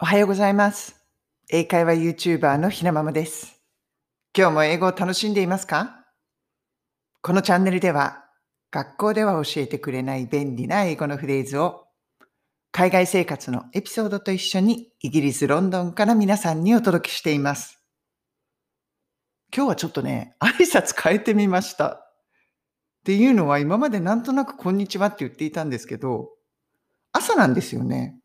おはようございます。英会話 YouTuber のひなままです。今日も英語を楽しんでいますか？このチャンネルでは学校では教えてくれない便利な英語のフレーズを海外生活のエピソードと一緒にイギリス・ロンドンから皆さんにお届けしています。今日はちょっとね、挨拶変えてみました。っていうのは今までなんとなくこんにちはって言っていたんですけど、朝なんですよね。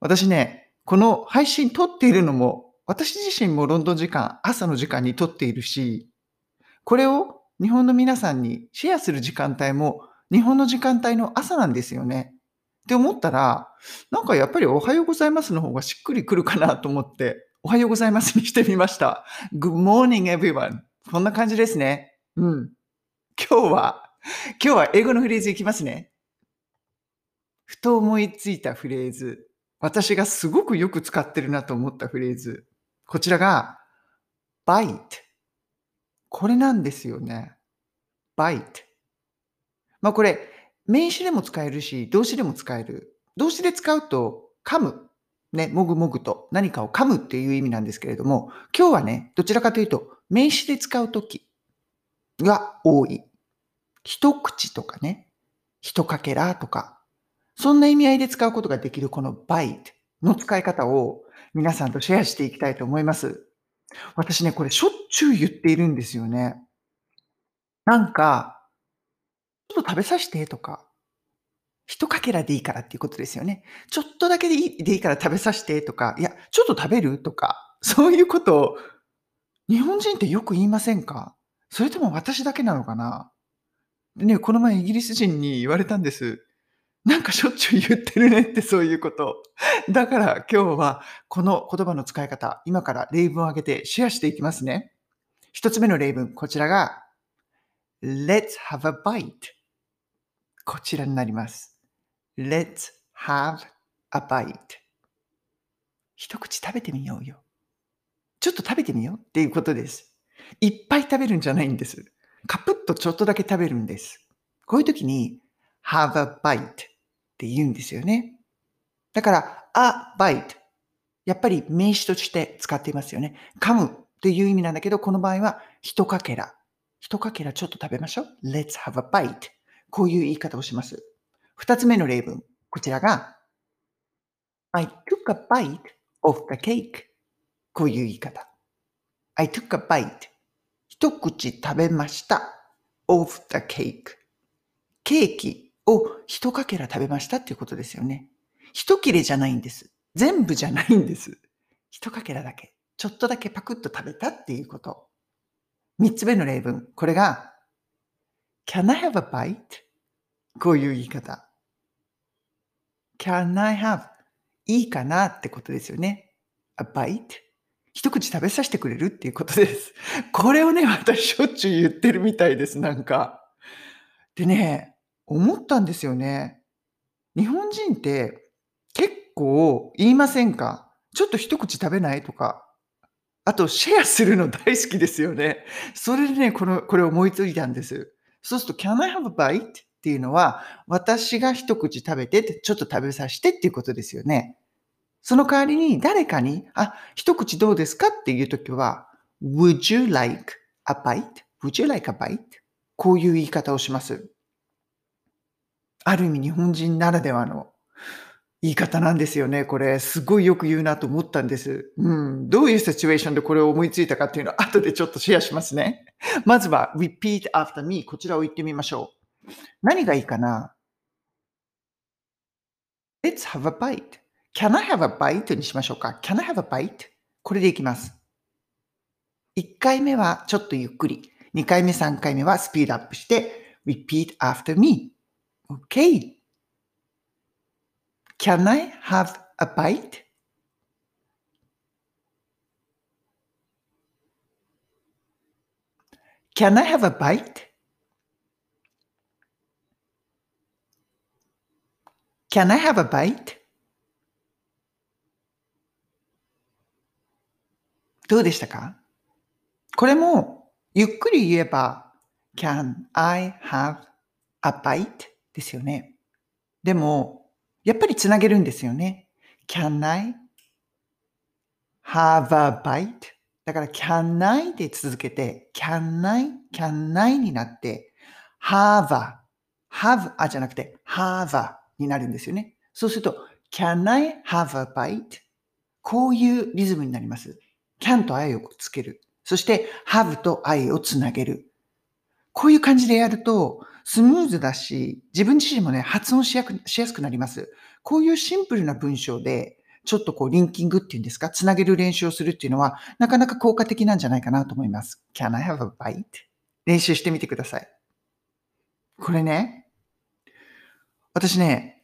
私ね、この配信撮っているのも、私自身もロンドン時間、朝の時間に撮っているし、これを日本の皆さんにシェアする時間帯も、日本の時間帯の朝なんですよね。って思ったら、なんかやっぱりおはようございますの方がしっくりくるかなと思って、おはようございますにしてみました。Good morning everyone. こんな感じですね。うん。今日は、今日は英語のフレーズいきますね。ふと思いついたフレーズ。私がすごくよく使ってるなと思ったフレーズ。こちらが、bite。これなんですよね。bite。まあこれ、名詞でも使えるし、動詞でも使える。動詞で使うと、噛む。ね、もぐもぐと何かを噛むっていう意味なんですけれども、今日はね、どちらかというと、名詞で使うときが多い。一口とかね、一かけらとか、そんな意味合いで使うことができるこの bite の使い方を皆さんとシェアしていきたいと思います。私ね、これしょっちゅう言っているんですよね。なんか、ちょっと食べさせてとか、一かけらでいいからっていうことですよね。ちょっとだけでいいでいいから食べさせてとか、いや、ちょっと食べるとか、そういうことを日本人ってよく言いませんか？それとも私だけなのかな？ね、この前イギリス人に言われたんです。なんかしょっちゅう言ってるねってそういうこと。だから今日はこの言葉の使い方、今から例文を挙げてシェアしていきますね。一つ目の例文、こちらが Let's have a bite こちらになります。Let's have a bite 一口食べてみようよ。ちょっと食べてみようっていうことです。いっぱい食べるんじゃないんです。カプッとちょっとだけ食べるんです。こういう時に have a bite って言うんですよね。だから、a bite。やっぱり名詞として使っていますよね。噛むっていう意味なんだけど、この場合は、一かけら。一かけらちょっと食べましょう。Let's have a bite. こういう言い方をします。二つ目の例文。こちらが、I took a bite of the cake. こういう言い方。I took a bite. 一口食べました。of the cake. ケーキを一かけら食べましたっていうことですよね。一切れじゃないんです。全部じゃないんです。一かけらだけ。ちょっとだけパクッと食べたっていうこと。三つ目の例文。これが、Can I have a bite? こういう言い方。Can I have? いいかなってことですよね。a bite? 一口食べさせてくれるっていうことです。これをね、私しょっちゅう言ってるみたいです、なんか。でね、思ったんですよね。日本人って結構言いませんかちょっと一口食べない？とか。あと、シェアするの大好きですよね。それでね、この、これ思いついたんです。そうすると、can I have a bite? っていうのは、私が一口食べて、ちょっと食べさせてっていうことですよね。その代わりに誰かに、あ、一口どうですか？っていうときは、would you like a bite?would you like a bite? こういう言い方をします。ある意味日本人ならではの言い方なんですよね。これ、すごいよく言うなと思ったんです。うん。どういうシチュエーションでこれを思いついたかっていうのを後でちょっとシェアしますね。まずは、repeat after me。こちらを言ってみましょう。何がいいかな ?Let's have a bite.Can I have a bite? にしましょうか。Can I have a bite? これでいきます。1回目はちょっとゆっくり。2回目、3回目はスピードアップして、repeat after me. Okay. Can I have a bite? Can I have a bite? Can I have a bite? どうでしたかこれもゆっくり言えば Can I have a bite? ですよね。でも、やっぱりつなげるんですよね。Can I have a bite? だから can I で続けて can I, can I になって have a, have a じゃなくて have a になるんですよね。そうすると can I have a bite? こういうリズムになります。can と I をつける。そして have と I をつなげる。こういう感じでやると、スムーズだし、自分自身もね、発音しやしやすくなります。こういうシンプルな文章で、ちょっとこう、リンキングっていうんですか、つなげる練習をするっていうのは、なかなか効果的なんじゃないかなと思います。Can I have a bite? 練習してみてください。これね、私ね、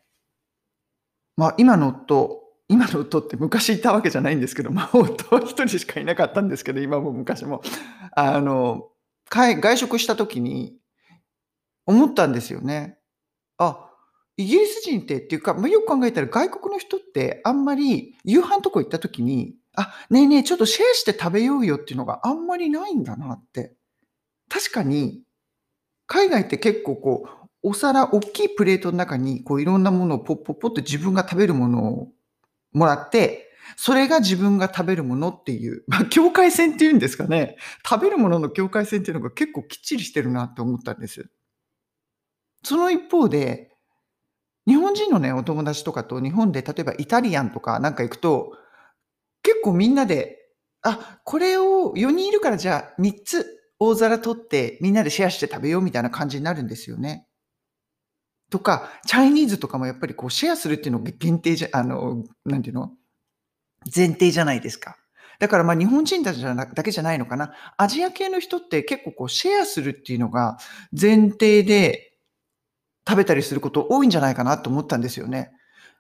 まあ、今の夫、今の夫って昔いたわけじゃないんですけど、まあ、夫は一人しかいなかったんですけど、今も昔も。あの、外食した時に、思ったんですよね。あ、イギリス人ってっていうか、まあ、よく考えたら外国の人ってあんまり夕飯とこ行った時に、あ、ねえねえ、ちょっとシェアして食べようよっていうのがあんまりないんだなって。確かに、海外って結構こう、お皿、大きいプレートの中にこういろんなものをポッポッポって自分が食べるものをもらって、それが自分が食べるものっていう、まあ、境界線っていうんですかね。食べるものの境界線っていうのが結構きっちりしてるなって思ったんです。その一方で、日本人のね、お友達とかと日本で例えばイタリアンとかなんか行くと、結構みんなで、あ、これを4人いるからじゃあ3つ大皿取ってみんなでシェアして食べようみたいな感じになるんですよね。とか、チャイニーズとかもやっぱりこうシェアするっていうのが限定じゃ、あの、なんていうの？前提じゃないですか。だからまあ日本人だけじゃないのかな。アジア系の人って結構こうシェアするっていうのが前提で食べたりすること多いんじゃないかなと思ったんですよね。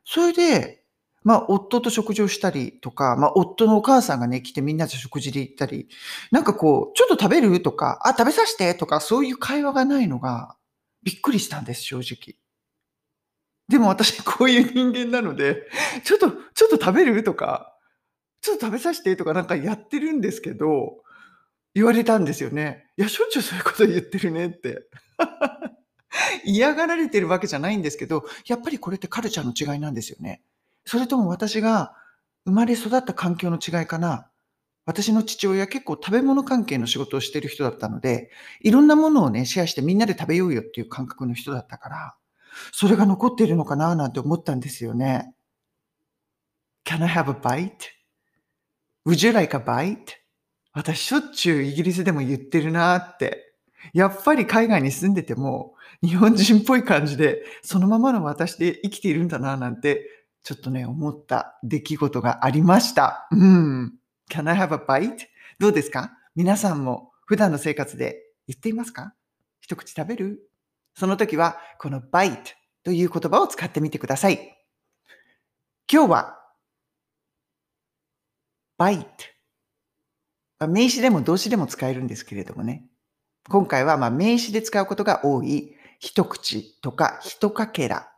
それで、まあ、夫と食事をしたりとか、まあ、夫のお母さんがね、来てみんなで食事で行ったり、なんかこう、ちょっと食べるとか、あ、食べさせてとか、そういう会話がないのが、びっくりしたんです、正直。でも私、こういう人間なので、ちょっと、ちょっと食べるとか、ちょっと食べさせてとかなんかやってるんですけど、言われたんですよね。いや、しょっちゅうそういうこと言ってるねって。嫌がられてるわけじゃないんですけど、やっぱりこれってカルチャーの違いなんですよね。それとも私が生まれ育った環境の違いかな。私の父親結構食べ物関係の仕事をしてる人だったので、いろんなものをね、シェアしてみんなで食べようよっていう感覚の人だったから、それが残っているのかななんて思ったんですよね。Can I have a bite?Would you like a bite? 私しょっちゅうイギリスでも言ってるなって。やっぱり海外に住んでても、日本人っぽい感じで、そのままの私で生きているんだな、なんて、ちょっとね、思った出来事がありました。うん。Can I have a bite? どうですか？皆さんも普段の生活で言っていますか？一口食べる？その時は、この bite という言葉を使ってみてください。今日は、bite。名詞でも動詞でも使えるんですけれどもね。今回はま名詞で使うことが多い一口とか一かけら。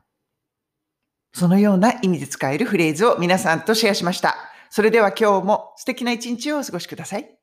そのような意味で使えるフレーズを皆さんとシェアしました。それでは今日も素敵な一日をお過ごしください。